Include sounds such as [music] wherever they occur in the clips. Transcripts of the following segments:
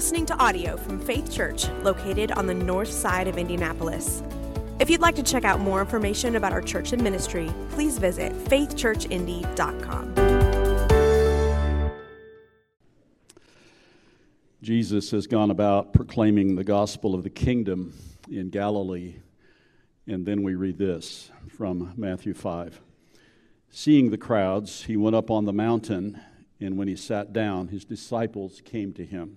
listening to audio from Faith Church, located on the north side of Indianapolis. If you'd like to check out more information about our church and ministry, please visit faithchurchindy.com. Jesus has gone about proclaiming the gospel of the kingdom in Galilee. And then we read this from Matthew 5. Seeing the crowds, he went up on the mountain, and when he sat down, his disciples came to him.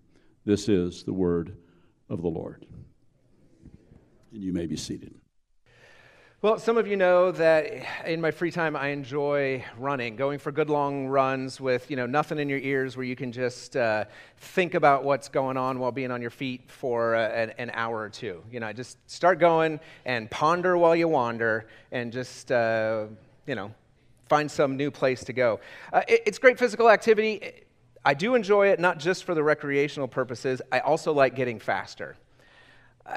This is the word of the Lord. And you may be seated. Well, some of you know that in my free time I enjoy running, going for good long runs with you know nothing in your ears, where you can just uh, think about what's going on while being on your feet for uh, an, an, hour or two. You know, just start going and ponder while you wander, and just uh, you know find some new place to go. Uh, it, it's great physical activity. I do enjoy it not just for the recreational purposes. I also like getting faster.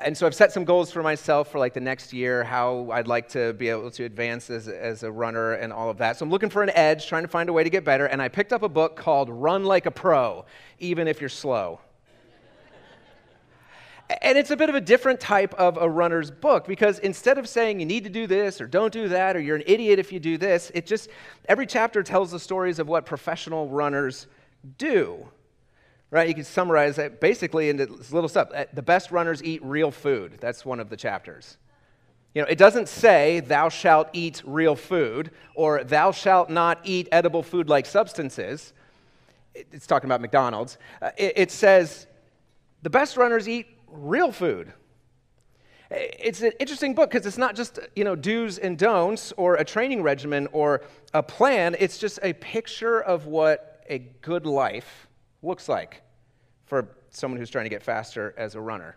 And so I've set some goals for myself for like the next year, how I'd like to be able to advance as, as a runner and all of that. So I'm looking for an edge, trying to find a way to get better. And I picked up a book called Run Like a Pro, even if you're slow. and it's a bit of a different type of a runner's book because instead of saying you need to do this or don't do that or you're an idiot if you do this, it just, every chapter tells the stories of what professional runners do right? You can summarize that basically into this little stuff. Uh, the best runners eat real food. That's one of the chapters. You know, it doesn't say, thou shalt eat real food, or thou shalt not eat edible food like substances. It's talking about McDonald's. Uh, it, it says, the best runners eat real food. It's an interesting book because it's not just, you know, do's and don'ts or a training regimen or a plan. It's just a picture of what a good life looks like for someone who's trying to get faster as a runner.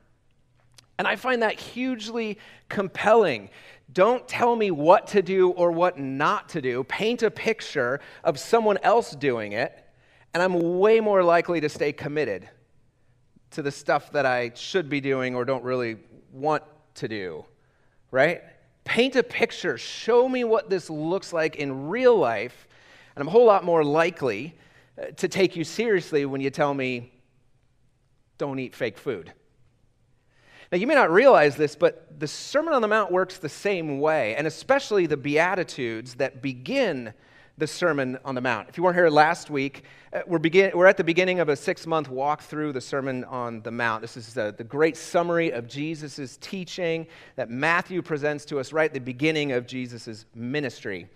And I find that hugely compelling. Don't tell me what to do or what not to do. Paint a picture of someone else doing it, and I'm way more likely to stay committed to the stuff that I should be doing or don't really want to do, right? Paint a picture. Show me what this looks like in real life, and I'm a whole lot more likely to take you seriously when you tell me don't eat fake food. Now, you may not realize this, but the Sermon on the Mount works the same way, and especially the Beatitudes that begin the Sermon on the Mount. If you weren't here last week, uh, we're, begin- we're at the beginning of a six month walk through the Sermon on the Mount. This is uh, the great summary of Jesus' teaching that Matthew presents to us right at the beginning of Jesus' ministry.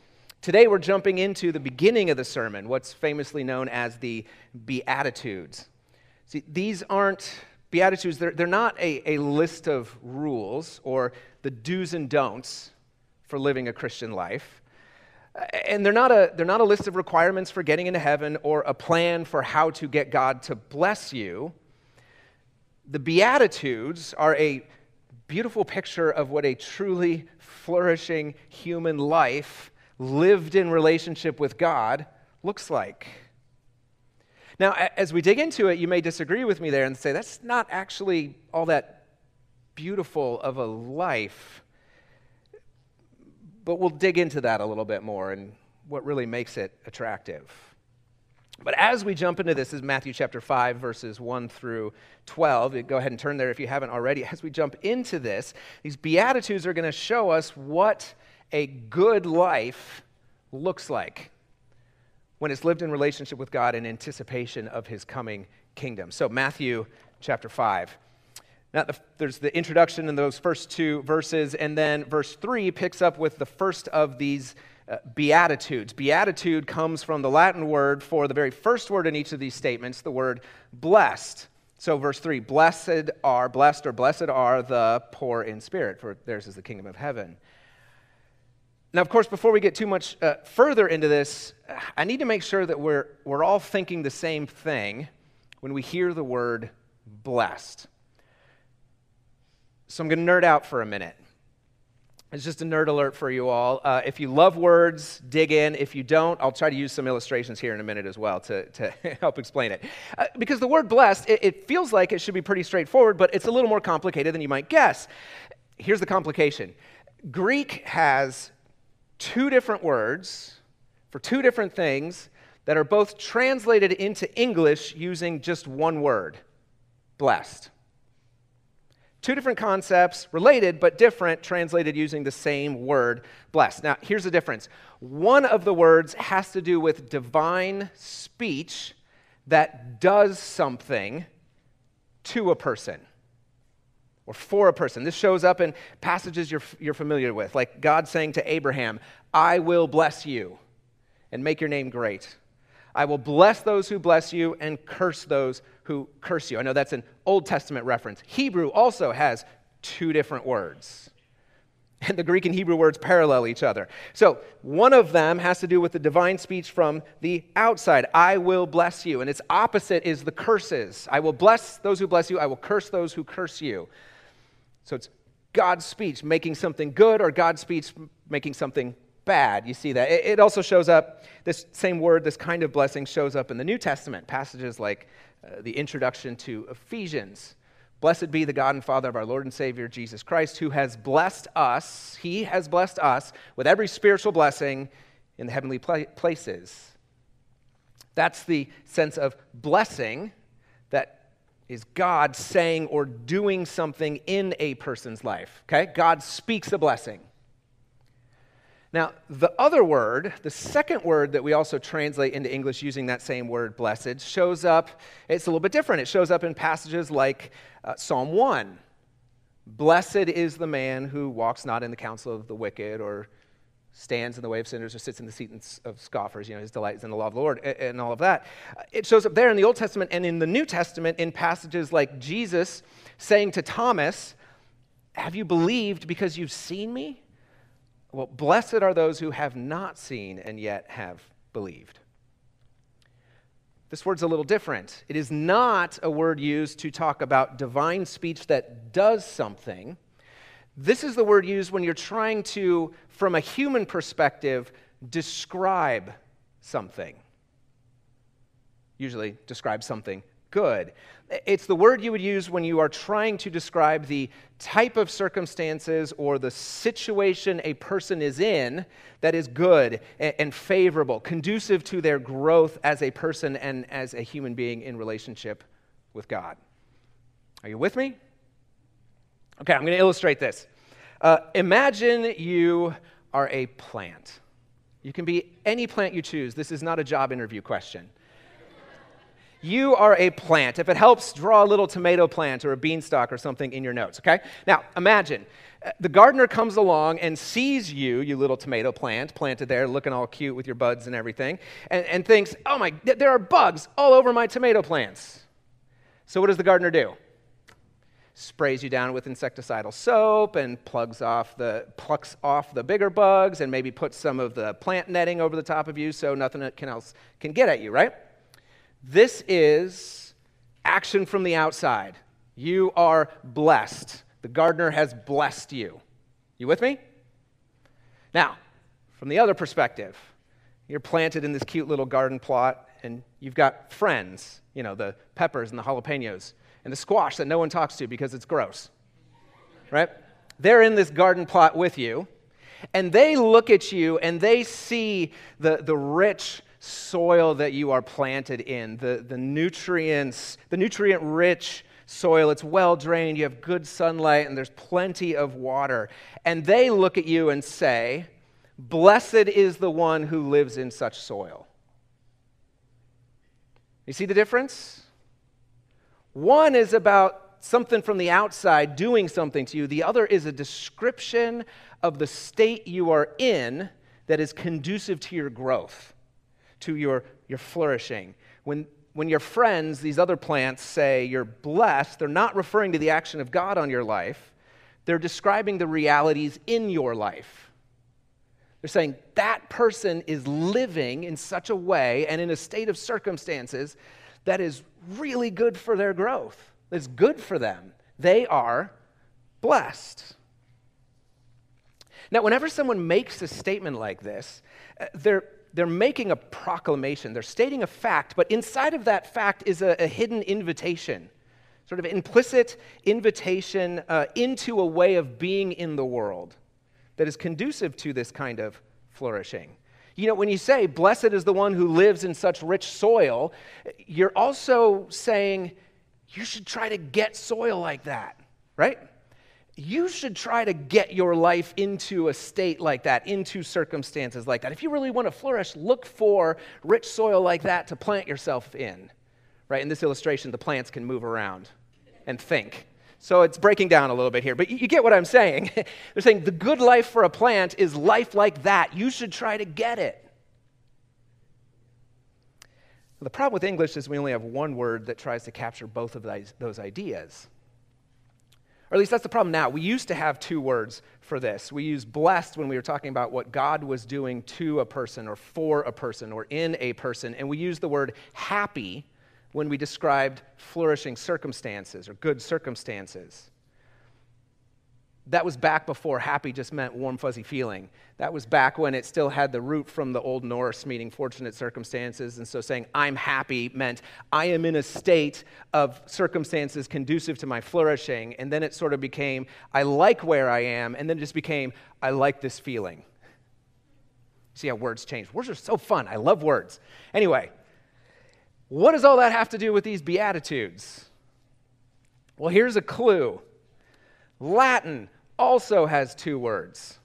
Today, we're jumping into the beginning of the sermon, what's famously known as the Beatitudes. See, these aren't Beatitudes, they're, they're not a, a list of rules or the do's and don'ts for living a Christian life. And they're not, a, they're not a list of requirements for getting into heaven or a plan for how to get God to bless you. The Beatitudes are a beautiful picture of what a truly flourishing human life lived in relationship with God looks like. Now, as we dig into it, you may disagree with me there and say, that's not actually all that beautiful of a life. But we'll dig into that a little bit more and what really makes it attractive. But as we jump into this, is Matthew chapter 5, verses 1 through 12. Go ahead and turn there if you haven't already. As we jump into this, these Beatitudes are going to show us what a good life looks like when it's lived in relationship with God in anticipation of his coming kingdom. So, Matthew chapter 5. Now, the, there's the introduction in those first two verses, and then verse 3 picks up with the first of these uh, beatitudes. Beatitude comes from the Latin word for the very first word in each of these statements, the word blessed. So, verse 3 Blessed are, blessed or blessed are the poor in spirit, for theirs is the kingdom of heaven. Now, of course, before we get too much uh, further into this, I need to make sure that we're, we're all thinking the same thing when we hear the word blessed. So I'm going to nerd out for a minute. It's just a nerd alert for you all. Uh, if you love words, dig in. If you don't, I'll try to use some illustrations here in a minute as well to, to [laughs] help explain it. Uh, because the word blessed, it, it feels like it should be pretty straightforward, but it's a little more complicated than you might guess. Here's the complication Greek has two different words for two different things that are both translated into English using just one word blessed. Two different concepts, related but different, translated using the same word, blessed. Now, here's the difference. One of the words has to do with divine speech that does something to a person or for a person. This shows up in passages you're, you're familiar with, like God saying to Abraham, I will bless you and make your name great. I will bless those who bless you and curse those who curse you. I know that's an Old Testament reference. Hebrew also has two different words. [laughs] And the Greek and Hebrew words parallel each other. So one of them has to do with the divine speech from the outside I will bless you. And its opposite is the curses. I will bless those who bless you, I will curse those who curse you. So it's God's speech making something good or God's speech making something bad. You see that. It also shows up, this same word, this kind of blessing shows up in the New Testament, passages like uh, the introduction to Ephesians. Blessed be the God and Father of our Lord and Savior Jesus Christ, who has blessed us, He has blessed us with every spiritual blessing in the heavenly places. That's the sense of blessing that is God saying or doing something in a person's life. Okay? God speaks a blessing. Now, the other word, the second word that we also translate into English using that same word, blessed, shows up, it's a little bit different. It shows up in passages like uh, Psalm 1. Blessed is the man who walks not in the counsel of the wicked or stands in the way of sinners or sits in the seat of scoffers. You know, his delight is in the law of the Lord and all of that. It shows up there in the Old Testament and in the New Testament in passages like Jesus saying to Thomas, Have you believed because you've seen me? Well, blessed are those who have not seen and yet have believed. This word's a little different. It is not a word used to talk about divine speech that does something. This is the word used when you're trying to, from a human perspective, describe something. Usually, describe something good. It's the word you would use when you are trying to describe the type of circumstances or the situation a person is in that is good and favorable, conducive to their growth as a person and as a human being in relationship with God. Are you with me? Okay, I'm going to illustrate this. Uh, imagine you are a plant. You can be any plant you choose. This is not a job interview question. You are a plant. If it helps, draw a little tomato plant or a beanstalk or something in your notes, okay? Now, imagine uh, the gardener comes along and sees you, you little tomato plant, planted there, looking all cute with your buds and everything, and, and thinks, oh my, there are bugs all over my tomato plants. So, what does the gardener do? sprays you down with insecticidal soap and plugs off the, plucks off the bigger bugs and maybe puts some of the plant netting over the top of you so nothing else can get at you, right? This is action from the outside. You are blessed. The gardener has blessed you. You with me? Now, from the other perspective, you're planted in this cute little garden plot and you've got friends, you know, the peppers and the jalapenos and the squash that no one talks to because it's gross. Right? They're in this garden plot with you and they look at you and they see the, the rich soil that you are planted in, the, the nutrients, the nutrient rich soil. It's well drained, you have good sunlight, and there's plenty of water. And they look at you and say, Blessed is the one who lives in such soil. You see the difference? One is about something from the outside doing something to you, the other is a description of the state you are in that is conducive to your growth, to your, your flourishing. When, when your friends, these other plants, say you're blessed, they're not referring to the action of God on your life, they're describing the realities in your life. They're saying that person is living in such a way and in a state of circumstances that is really good for their growth, that's good for them. They are blessed. Now, whenever someone makes a statement like this, uh, they're, they're making a proclamation, they're stating a fact, but inside of that fact is a, a hidden invitation, sort of implicit invitation uh, into a way of being in the world that is conducive to this kind of flourishing. You know, when you say, blessed is the one who lives in such rich soil, you're also saying you should try to get soil like that, right? You should try to get your life into a state like that, into circumstances like that. If you really want to flourish, look for rich soil like that to plant yourself in, right? In this illustration, the plants can move around and think. So it's breaking down a little bit here, but you, get what I'm saying. [laughs] They're saying the good life for a plant is life like that. You should try to get it. The problem with English is we only have one word that tries to capture both of those ideas. Or at least that's the problem now. We used to have two words for this. We used blessed when we were talking about what God was doing to a person or for a person or in a person. And we used the word happy when we described flourishing circumstances or good circumstances. That was back before happy just meant warm, fuzzy feeling. That was back when it still had the root from the Old Norse, meaning fortunate circumstances. And so saying, I'm happy meant I am in a state of circumstances conducive to my flourishing. And then it sort of became, I like where I am. And then it just became, I like this feeling. See how words change. Words are so fun. I love words. Anyway, what does all that have to do with these Beatitudes? Well, here's a clue Latin also has two words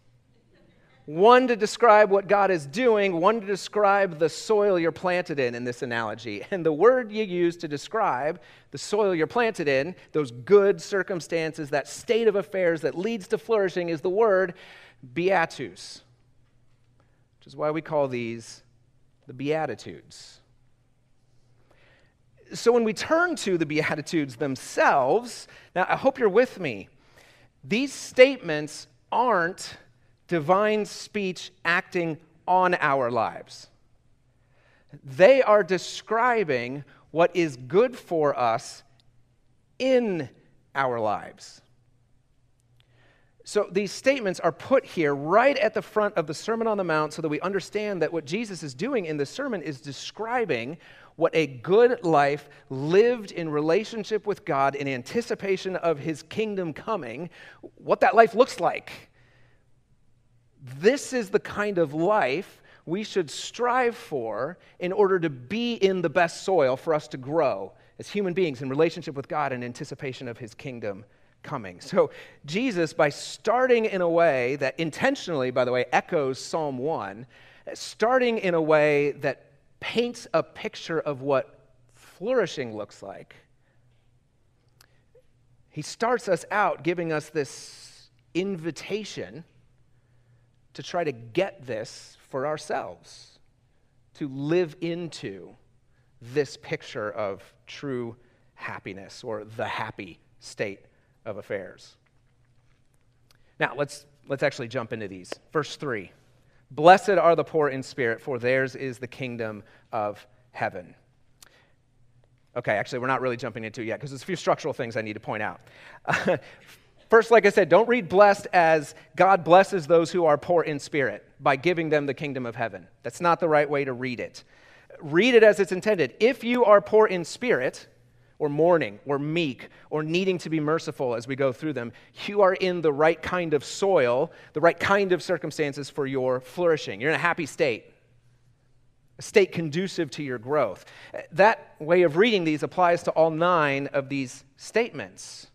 one to describe what God is doing, one to describe the soil you're planted in, in this analogy. And the word you use to describe the soil you're planted in, those good circumstances, that state of affairs that leads to flourishing, is the word beatus, which is why we call these the Beatitudes so when we turn to the Beatitudes themselves, now I hope you're with me. These statements aren't divine speech acting on our lives. They are describing what is good for us in our lives. So these statements are put here right at the front of the Sermon on the Mount so that we understand that what Jesus is doing in the sermon is describing what a good life lived in relationship with God in anticipation of his kingdom coming, what that life looks like. This is the kind of life we should strive for in order to be in the best soil for us to grow as human beings in relationship with God in anticipation of his kingdom coming. So, Jesus, by starting in a way that intentionally, by the way, echoes Psalm 1, starting in a way that paints a picture of what flourishing looks like. He starts us out giving us this invitation to try to get this for ourselves, to live into this picture of true happiness or the happy state of affairs. Now, let's, let's actually jump into these. Verse 3. Blessed are the poor in spirit, for theirs is the kingdom of heaven. Okay, actually, we're not really jumping into it yet because there's a few structural things I need to point out. [laughs] First, like I said, don't read blessed as God blesses those who are poor in spirit by giving them the kingdom of heaven. That's not the right way to read it. Read it as it's intended. If you are poor in spirit, or mourning or meek or needing to be merciful as we go through them, you are in the right kind of soil, the right kind of circumstances for your flourishing. You're in a happy state, a state conducive to your growth. That way of reading these applies to all nine of these statements.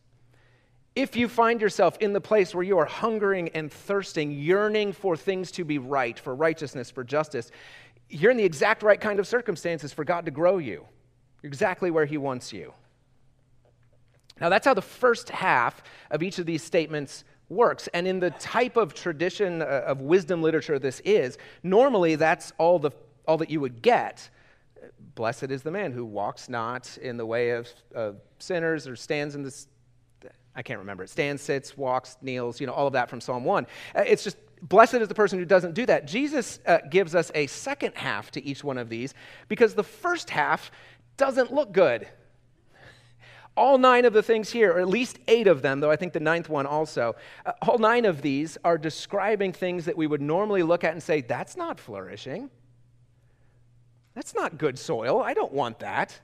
If you find yourself in the place where you are hungering and thirsting, yearning for things to be right, for righteousness, for justice, you're in the exact right kind of circumstances for God to grow you Exactly where He wants you. Now, that's how the first half of each of these statements works. And in the type of tradition uh, of wisdom literature this is, normally that's all, the, all that you would get. Blessed is the man who walks not in the way of, of sinners or stands in this. I can't remember it. Stands, sits, walks, kneels, you know, all of that from Psalm 1. Uh, it's just blessed is the person who doesn't do that. Jesus uh, gives us a second half to each one of these because the first half doesn't look good. All nine of the things here, or at least eight of them, though I think the ninth one also, uh, all nine of these are describing things that we would normally look at and say, that's not flourishing. That's not good soil. I don't want that.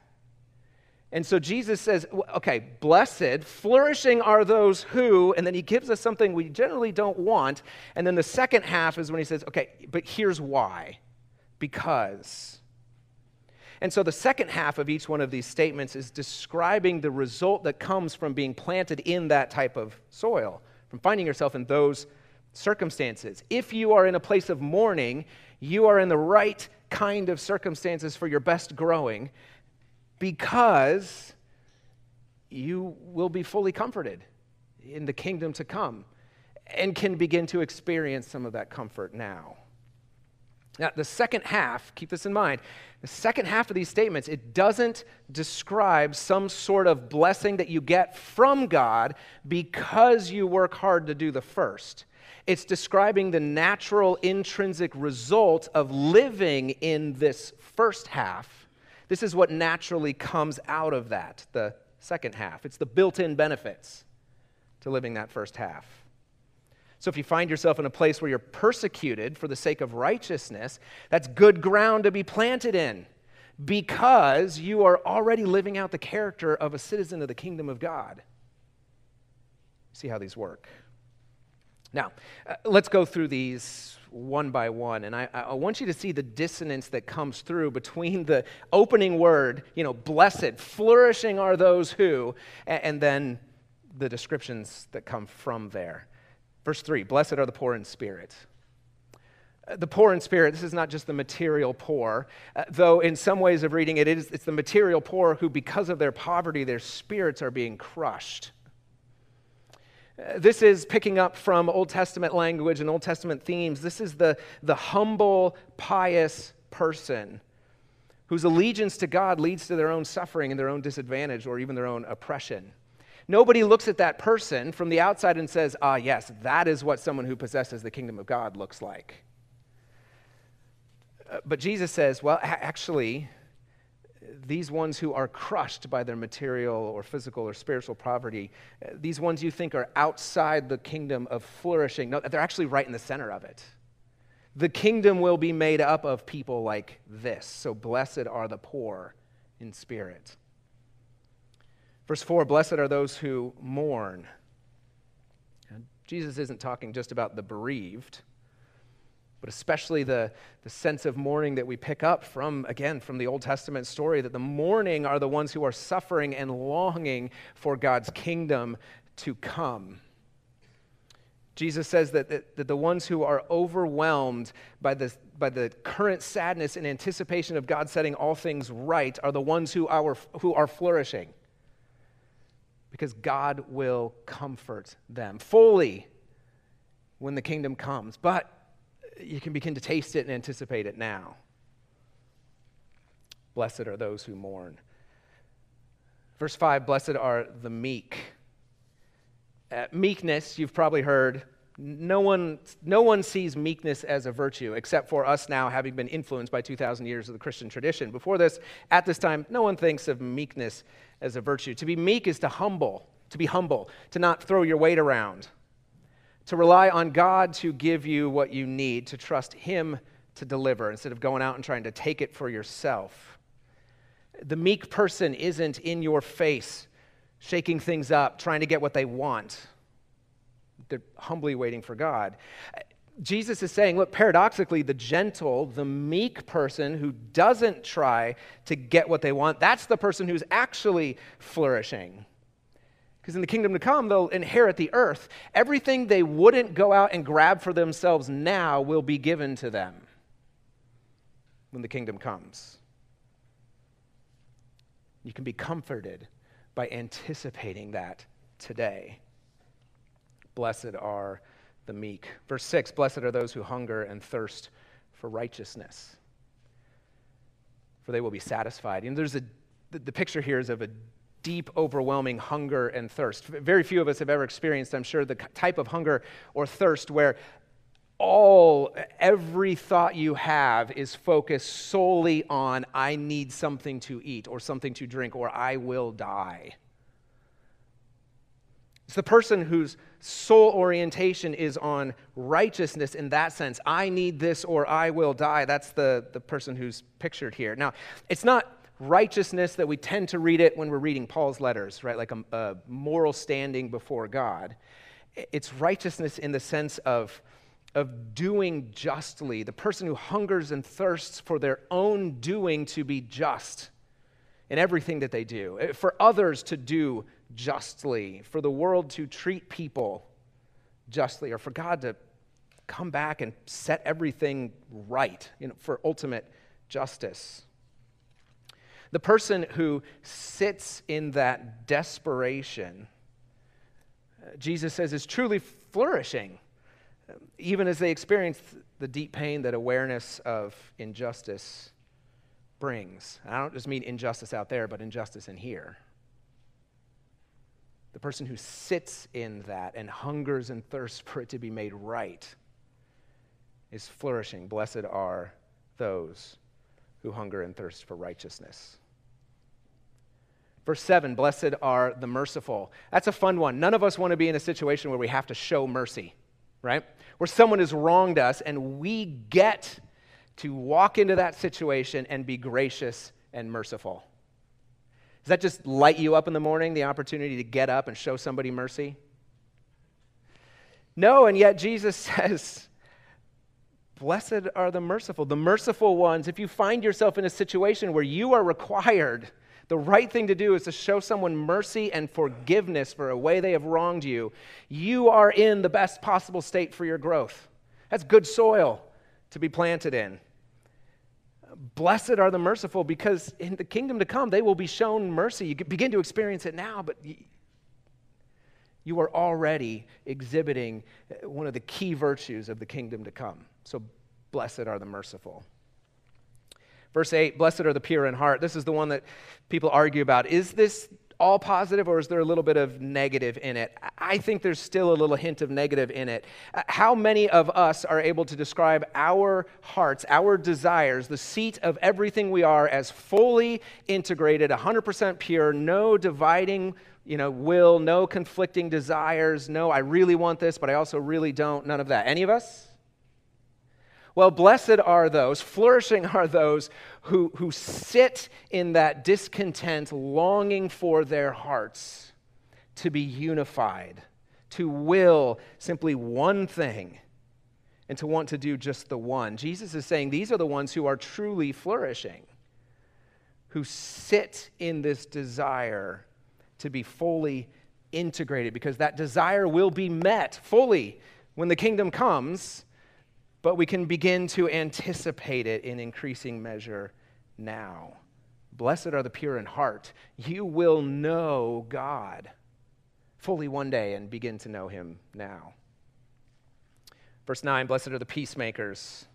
And so Jesus says, okay, blessed, flourishing are those who, and then he gives us something we generally don't want. And then the second half is when he says, okay, but here's why. Because. And so the second half of each one of these statements is describing the result that comes from being planted in that type of soil, from finding yourself in those circumstances. If you are in a place of mourning, you are in the right kind of circumstances for your best growing because you will be fully comforted in the kingdom to come and can begin to experience some of that comfort now. Now, the second half, keep this in mind, the second half of these statements, it doesn't describe some sort of blessing that you get from God because you work hard to do the first. It's describing the natural intrinsic result of living in this first half. This is what naturally comes out of that, the second half. It's the built in benefits to living that first half. So if you find yourself in a place where you're persecuted for the sake of righteousness, that's good ground to be planted in because you are already living out the character of a citizen of the kingdom of God. See how these work. Now, uh, let's go through these one by one. And I, I, want you to see the dissonance that comes through between the opening word, you know, blessed, flourishing are those who, and, and then the descriptions that come from there. Verse 3 Blessed are the poor in spirit. Uh, the poor in spirit, this is not just the material poor, uh, though in some ways of reading it, it is, it's the material poor who, because of their poverty, their spirits are being crushed. This is picking up from Old Testament language and Old Testament themes. This is the, the humble, pious person whose allegiance to God leads to their own suffering and their own disadvantage or even their own oppression. Nobody looks at that person from the outside and says, ah, yes, that is what someone who possesses the kingdom of God looks like. Uh, but Jesus says, well, actually, these ones who are crushed by their material or physical or spiritual poverty, uh, these ones you think are outside the kingdom of flourishing, no, they're actually right in the center of it. The kingdom will be made up of people like this. So blessed are the poor in spirit. Verse 4 Blessed are those who mourn. Jesus isn't talking just about the bereaved but especially the, the sense of mourning that we pick up from, again, from the Old Testament story that the mourning are the ones who are suffering and longing for God's kingdom to come. Jesus says that, that, that, the ones who are overwhelmed by the, by the current sadness and anticipation of God setting all things right are the ones who are, who are flourishing. Because God will comfort them fully when the kingdom comes. But you can begin to taste it and anticipate it now. Blessed are those who mourn. Verse 5 Blessed are the meek. Uh, meekness, you've probably heard, no one, no one sees meekness as a virtue except for us now having been influenced by 2,000 years of the Christian tradition. Before this, at this time, no one thinks of meekness as a virtue. To be meek is to humble, to be humble, to not throw your weight around to rely on God to give you what you need, to trust Him to deliver instead of going out and trying to take it for yourself. The meek person isn't in your face, shaking things up, trying to get what they want. They're humbly waiting for God. Jesus is saying, look, paradoxically, the gentle, the meek person who doesn't try to get what they want, that's the person who's actually flourishing. Because in the kingdom to come, they'll inherit the earth. Everything they wouldn't go out and grab for themselves now will be given to them when the kingdom comes. You can be comforted by anticipating that today. Blessed are the meek. Verse 6 Blessed are those who hunger and thirst for righteousness, for they will be satisfied. And there's a, the, the picture here is of a deep, overwhelming hunger and thirst. Very few of us have ever experienced, I'm sure, the type of hunger or thirst where all, every thought you have is focused solely on, I need something to eat or something to drink or I will die. It's the person whose sole orientation is on righteousness in that sense. I need this or I will die. That's the, the person who's pictured here. Now, it's not righteousness that we tend to read it when we're reading Paul's letters, right? Like a, a moral standing before God. It's righteousness in the sense of of doing justly, the person who hungers and thirsts for their own doing to be just in everything that they do, eh, for others to do justly, for the world to treat people justly, or for God to come back and set everything right you know, for ultimate justice. The person who sits in that desperation, eh, Jesus says, is truly flourishing even as they experience the deep pain that awareness of injustice brings. I don't just mean injustice out there, but injustice in here. The person who sits in that and hungers and thirsts for it to be made right is flourishing. Blessed are those who hunger and thirst for righteousness. Verse 7 Blessed are the merciful. That's a fun one. None of us want to be in a situation where we have to show mercy right? Where someone has wronged us and we get to walk into that situation and be gracious and merciful. Does that just light you up in the morning, the opportunity to get up and show somebody mercy? No, and yet Jesus [laughs] says, Blessed are the merciful. The merciful ones, if you find yourself in a situation where you are required the right thing to do is to show someone mercy and forgiveness for a way they have wronged you. You are in the best possible state for your growth. That's good soil to be planted in. Blessed are the merciful because in the kingdom to come, they will be shown mercy. You begin to experience it now, but you are already exhibiting one of the key virtues of the kingdom to come. So, blessed are the merciful. Verse 8 Blessed are the pure in heart. This is the one that people argue about. Is this all positive or is there a little bit of negative in it? I think there's still a little hint of negative in it. Uh, how many of us are able to describe our hearts, our desires, the seat of everything we are as fully integrated, 100% pure, no dividing you know, will, no conflicting desires, no, I really want this, but I also really don't, none of that. Any of us? Well, blessed are those, flourishing [laughs] are those who, who sit in that discontent, longing for their hearts to be unified, to will simply one thing, and to want to do just the one. Jesus is saying these are the ones who are truly flourishing, who sit in this desire to be fully integrated, because that desire will be met fully when the kingdom comes but we can begin to anticipate it in increasing measure now. Blessed are the pure in heart. You will know God fully one day and begin to know him now. Verse 9 Blessed are the peacemakers.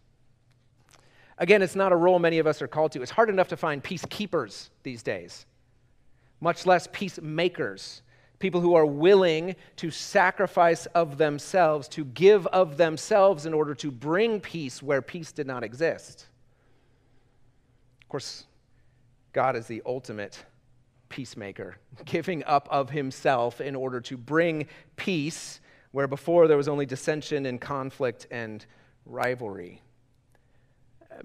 Again, it's not a role many of us are called to. It's hard enough to find peacekeepers these days, much less peacemakers people who are willing to sacrifice of themselves, to give of themselves in order to bring peace where peace did not exist. Of course, God is the ultimate peacemaker, [laughs] giving up of himself in order to bring peace where before there was only dissension and conflict and rivalry.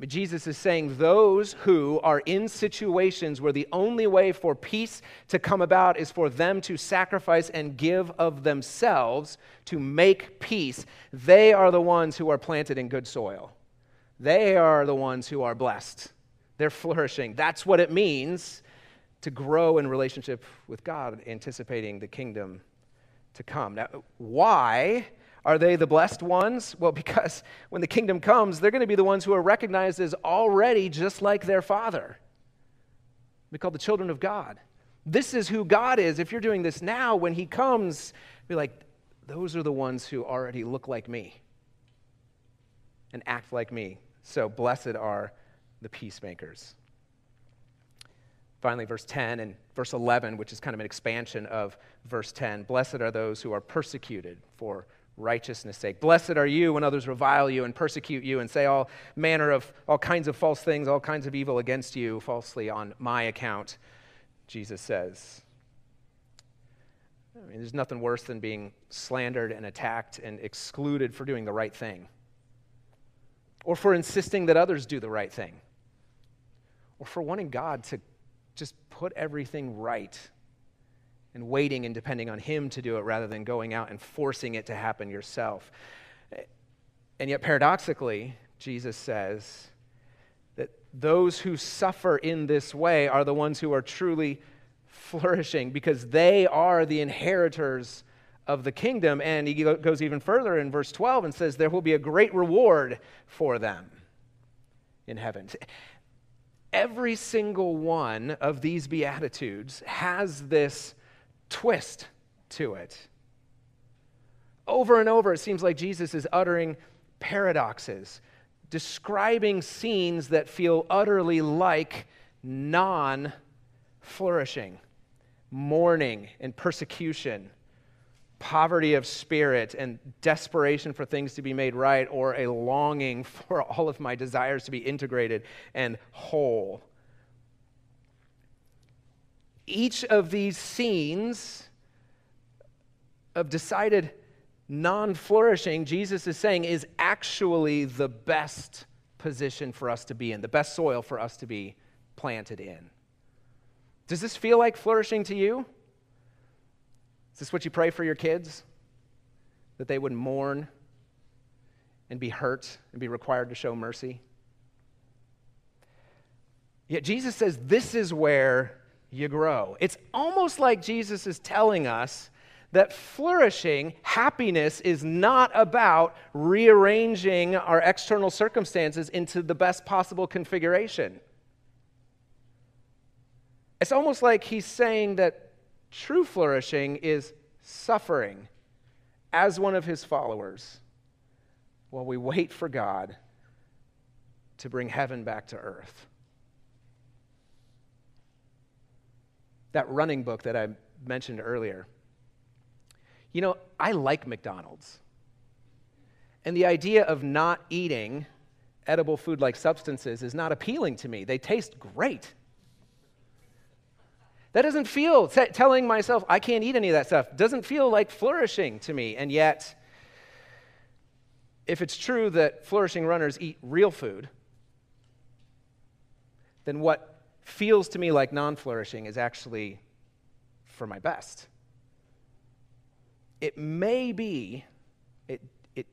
Jesus is saying those who are in situations where the only way for peace to come about is for them to sacrifice and give of themselves to make peace, they are the ones who are planted in good soil. They are the ones who are blessed. They're flourishing. That's what it means to grow in relationship with God, anticipating the kingdom to come. Now, why? Are they the blessed ones? Well, [laughs] because when the kingdom comes, they're going to be the ones who are recognized as already just like their father. Be called the children of God. This is who God is. If you're doing this now, when He comes, be like, those are the ones who already look like me and act like me. So blessed are the peacemakers. Finally, verse 10 and verse 11, which is kind of an expansion of verse 10. Blessed are those who are persecuted for righteousness' sake. Blessed are you when others revile you and persecute you and say all manner of, all kinds of false things, all kinds of evil against you falsely on my account, Jesus says. I mean, there's nothing worse than being slandered and attacked and excluded for doing the right thing, or for insisting that others do the right thing, or for wanting God to just put everything right and waiting and depending on Him to do it rather than going out and forcing it to happen yourself. And yet, paradoxically, Jesus says that those who suffer in this way are the ones who are truly flourishing because they are the inheritors of the kingdom. And he goes even further in verse 12 and says, There will be a great reward for them in heaven. Every single one of these Beatitudes has this twist to it. Over and over, it seems like Jesus is uttering paradoxes, describing scenes that feel utterly like non flourishing, mourning and persecution, poverty of spirit and desperation for things to be made right, or a longing [laughs] for all of my desires to be integrated and whole each of these scenes of decided non flourishing, Jesus is saying, is actually the best position for us to be in, the best soil for us to be planted in. Does this feel like flourishing to you? Is this what you pray for your kids? That they would mourn and be hurt and be required to show mercy? Yet Jesus says this is where you grow. It's almost like Jesus is telling us that flourishing, happiness, is not about rearranging our external circumstances into the best possible configuration. It's almost like he's saying that true flourishing is suffering as one of his followers while we wait for God to bring heaven back to earth. That running book that I mentioned earlier. You know, I like McDonald's. And the idea of not eating edible food like substances is not appealing to me. They taste great. That doesn't feel, t- telling myself I can't eat any of that stuff, doesn't feel like flourishing to me. And yet, if it's true that flourishing runners eat real food, then what feels to me like non flourishing is actually for my best. It may be, it, it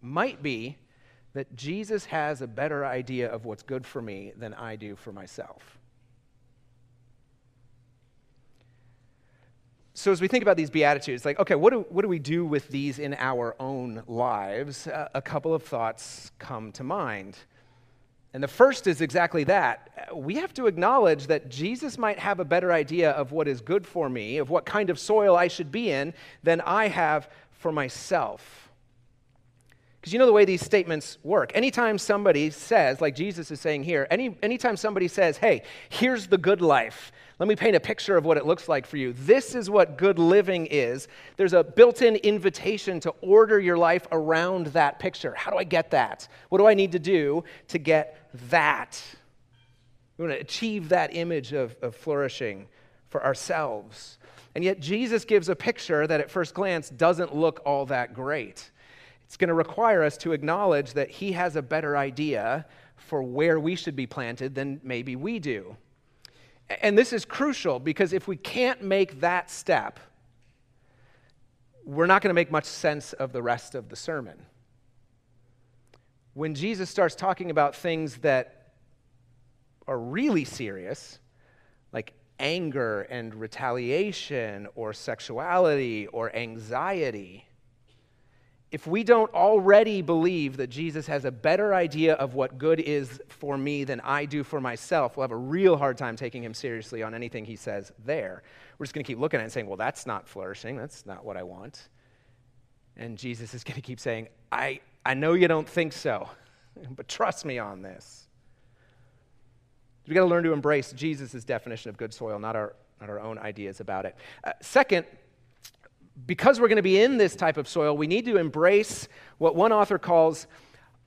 might be, that Jesus has a better idea of what's good for me than I do for myself. So, as we think about these Beatitudes, like, okay, what do, what do we do with these in our own lives? Uh, a couple of thoughts come to mind. And the first is exactly that. We have to acknowledge that Jesus might have a better idea of what is good for me, of what kind of soil I should be in, than I have for myself. Because you know the way these statements work. Anytime somebody says, like Jesus is saying here, any, anytime somebody says, hey, here's the good life, let me paint a picture of what it looks like for you. This is what good living is. There's a built in invitation to order your life around that picture. How do I get that? What do I need to do to get that? We want to achieve that image of, of flourishing for ourselves. And yet, Jesus gives a picture that at first glance doesn't look all that great. It's going to require us to acknowledge that He has a better idea for where we should be planted than maybe we do. And this is crucial because if we can't make that step, we're not going to make much sense of the rest of the sermon. When Jesus starts talking about things that are really serious, like anger and retaliation or sexuality or anxiety, if we don't already believe that Jesus has a better idea of what good is for me than I do for myself, we'll have a real hard time taking him seriously on anything he says there. We're just going to keep looking at it and saying, well, that's not flourishing. That's not what I want. And Jesus is going to keep saying, I, I know you don't think so, [laughs] but trust me on this. We've got to learn to embrace Jesus' definition of good soil, not our, not our own ideas about it. Uh, second, because we're going to be in this type of soil, we need to embrace what one author calls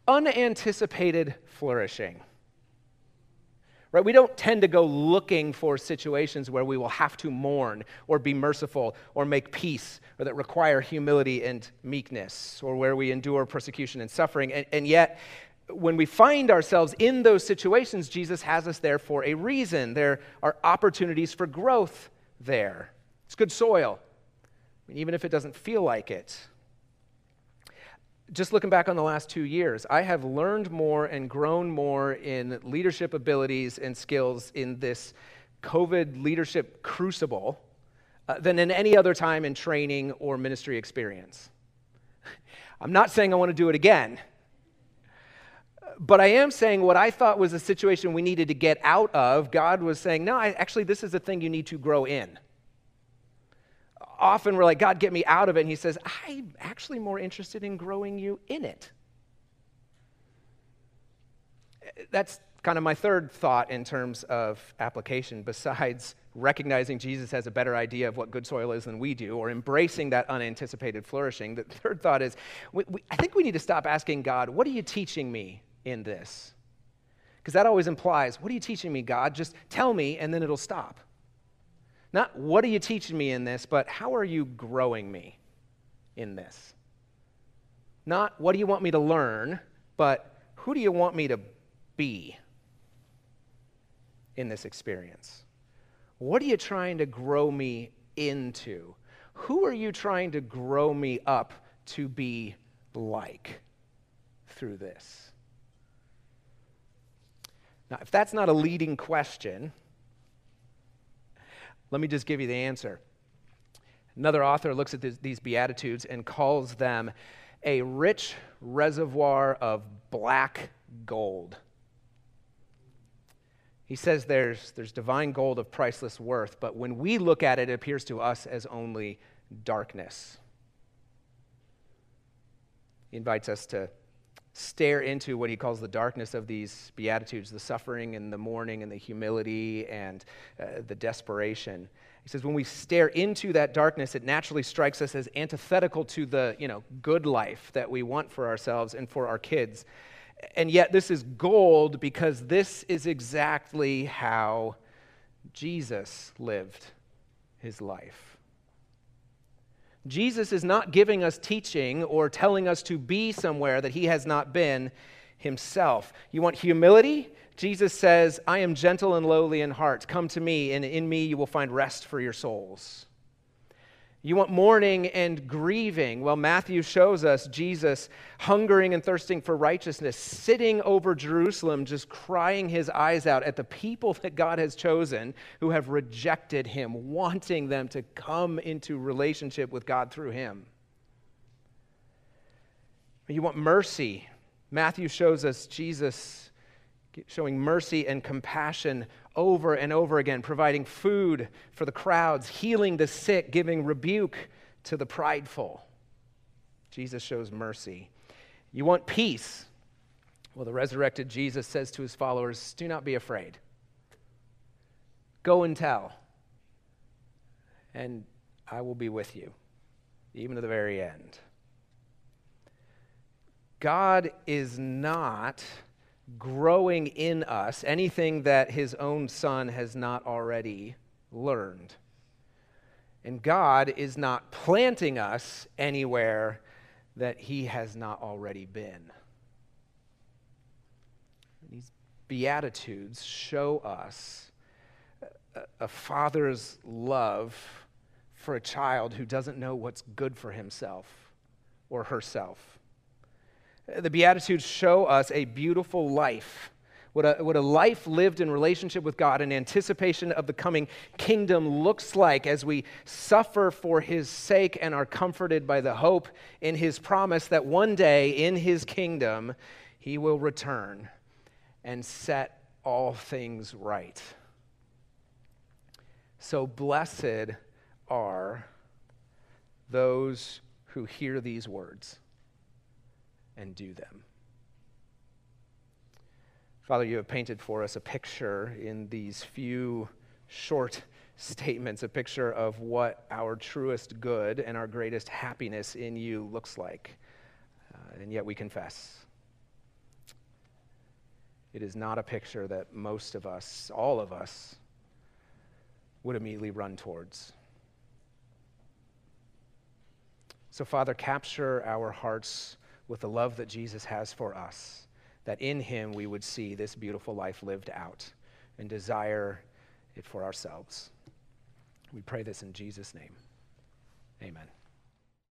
unanticipated flourishing. Right? We don't tend to go looking for situations where we will have to mourn or be merciful or make peace or that require humility and meekness or where we endure persecution and suffering. And, and yet, when we find ourselves in those situations, Jesus has us there for a reason. There are opportunities for growth there. It's good soil mean, even if it doesn't feel like it. Just looking back on the last two years, I have learned more and grown more in leadership abilities and skills in this COVID leadership crucible uh, than in any other time in training or ministry experience. [laughs] I'm not saying I want to do it again, but I am saying what I thought was a situation we needed to get out of, God was saying, no, I, actually, this is a thing you need to grow in often we're like, God, get me out of it. And He says, I'm actually more interested in growing you in it. That's kind of my third thought in terms of application, besides recognizing Jesus has a better idea of what good soil is than we do, or embracing that unanticipated flourishing. The third thought is we, we, I think we need to stop asking God, What are you teaching me in this? Because that always implies, What are you teaching me, God? Just tell me, and then it'll stop. Not what are you teaching me in this, but how are you growing me in this? Not what do you want me to learn, but who do you want me to be in this experience? What are you trying to grow me into? Who are you trying to grow me up to be like through this? Now, if that's not a leading question, let me just give you the answer. Another author looks at this, these Beatitudes and calls them a rich reservoir of black gold. He says there's, there's divine gold of priceless worth, but when we look at it, it appears to us as only darkness. He invites us to stare into what he calls the darkness of these Beatitudes the suffering and the mourning and the humility and uh, the desperation. He says, when we stare into that darkness, it naturally strikes us as antithetical to the you know, good life that we want for ourselves and for our kids. And yet, this is gold because this is exactly how Jesus lived his life. Jesus is not giving us teaching or telling us to be somewhere that he has not been himself. You want humility? Jesus says, I am gentle and lowly in heart. Come to me, and in me you will find rest for your souls. You want mourning and grieving. Well, Matthew shows us Jesus hungering and thirsting for righteousness, sitting over Jerusalem, just crying his eyes out at the people that God has chosen who have rejected him, wanting them to come into relationship with God through him. You want mercy. Matthew shows us Jesus showing mercy and compassion over and over again, providing food for the crowds, healing the sick, giving rebuke to the prideful. Jesus shows mercy. You want peace? Well, the resurrected Jesus says to his followers, Do not be afraid. Go and tell, and I will be with you, even to the very end. God is not growing in us anything that his own son has not already learned. And God is not planting us anywhere that he has not already been. These Beatitudes show us a, father's love for a child who doesn't know what's good for himself or herself. The Beatitudes show us a beautiful life what a, what a life lived in relationship with God in anticipation of the coming kingdom looks like as we suffer for his sake and are comforted by the hope in his promise that one day in his kingdom he will return and set all things right. So blessed are those who hear these words and do them. Father, you have painted for us a picture in these few short [laughs] statements, a picture of what our truest good and our greatest happiness in you looks like. Uh, and yet we confess. It is not a picture that most of us, all of us, would immediately run towards. So, Father, capture our hearts with the love that Jesus has for us that in him we would see this beautiful life lived out and desire it for ourselves. We pray this in Jesus' name. Amen.